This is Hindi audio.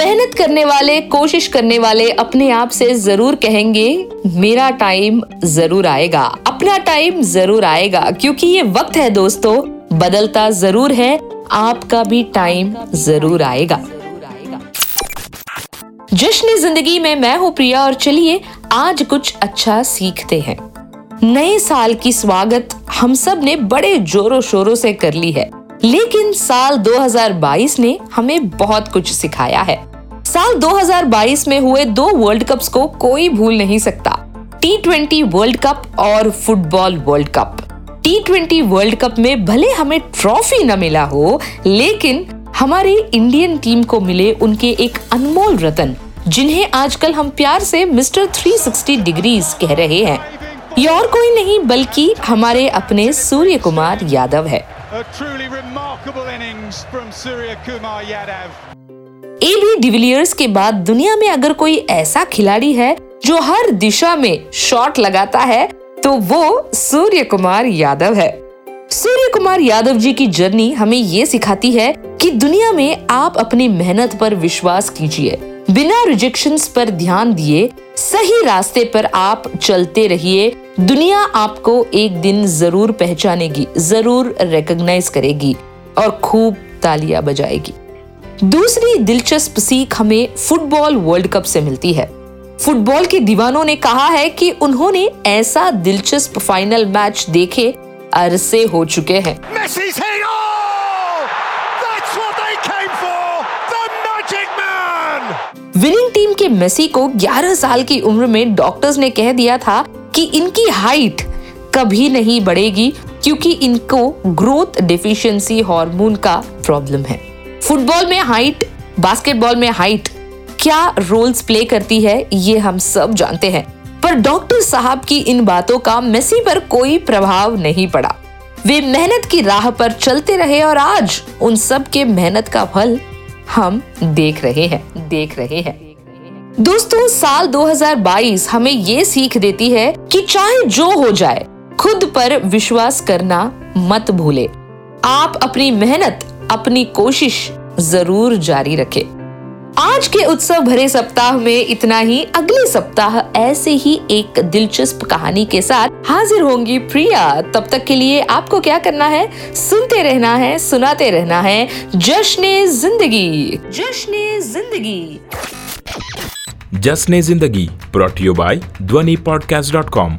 मेहनत करने वाले, कोशिश करने वाले अपने आप से ज़रूर कहेंगे, मेरा टाइम ज़रूर आएगा। अपना टाइम ज़रूर आएगा, क्योंकि ये वक्त है दोस्तों, बदलता ज़रूर है, आपका भी टाइम ज़रूर आएगा। जश्न ज़िंदगी में मैं हूँ प्रिया और चलिए आज कुछ अच्छा सीखते हैं। नए साल की स्वागत हम सबने बड़े जोरों शोरों से कर ली है, लेकिन साल 2022 ने हमें बहुत कुछ सिखाया है। साल 2022 में हुए दो वर्ल्ड कप्स को कोई भूल नहीं सकता। टी ट्वेंटी वर्ल्ड कप और football world cup T twenty world cup में भले हमें ट्रॉफी न मिला हो, लेकिन हमारी इंडियन टीम को मिले उनके एक अनमोल रतन, जिन्हें आजकल हम प्यार से मिस्टर 360 डिग्रीज कह रहे हैं। ये और कोई नहीं, बल्कि हमारे अपने सूर्य कुमार यादव है। ए बी डिविलियर्स के बाद दुनिया में अगर कोई ऐसा खिलाड़ी है जो हर दिशा में शॉट लगाता है तो वो सूर्य कुमार यादव है। सूर्य कुमार यादव जी की जर्नी हमें ये सिखाती है कि दुनिया में आप अपनी मेहनत पर विश्वास कीजिए। बिना रिजेक्शन पर ध्यान दिए, सही रास्ते पर आप चलते रहिए। दुनिया आपको एक दिन ज़रूर पहचानेगी, ज़रूर रिकॉग्नाइज करेगी और खूब तालियाँ बजाएगी। दूसरी दिलचस्प सीख हमें फुटबॉल वर्ल्ड कप से मिलती है। फुटबॉल के दीवानों ने कहा है कि उन्होंने ऐसा दिलचस्प फाइनल मैच देखे अरसे हो चुके हैं। विनिंग टीम के मेसी को 11 साल की उम्र में डॉक्टर्स ने कह दिया था कि इनकी हाइट कभी नहीं बढ़ेगी क्योंकि इनको ग्रोथ डिफिशियंसी हार्मोन का प्रॉब्लम है। फुटबॉल में हाइट, बास्केटबॉल में हाइट, क्या रोल्स प्ले करती है, ये हम सब जानते हैं। पर डॉक्टर साहब की इन बातों का मेसी पर कोई प्रभाव नहीं पड़ा। वे मेहनत की राह पर चलते रहे और आज उन सब के मेहनत का फल हम देख रहे हैं, देख रहे हैं। दोस्तों, साल 2022 हमें ये सीख देती है कि चाहे जो हो जाए, खुद पर विश्वास करना मत भूले। आप अपनी मेहनत, अपनी कोशिश ज़रूर जारी रखें। आज के उत्सव भरे सप्ताह में इतना ही। अगले सप्ताह ऐसे ही एक दिलचस्प कहानी के साथ हाजिर होंगी प्रिया। तब तक के लिए आपको क्या करना है? सुनते रहना है, सुनाते रहना है। जश्न ज़िंदगी। जश्न ज़िंदगी। जश्न ज़िंदगी brought you by Dhwani podcast dot com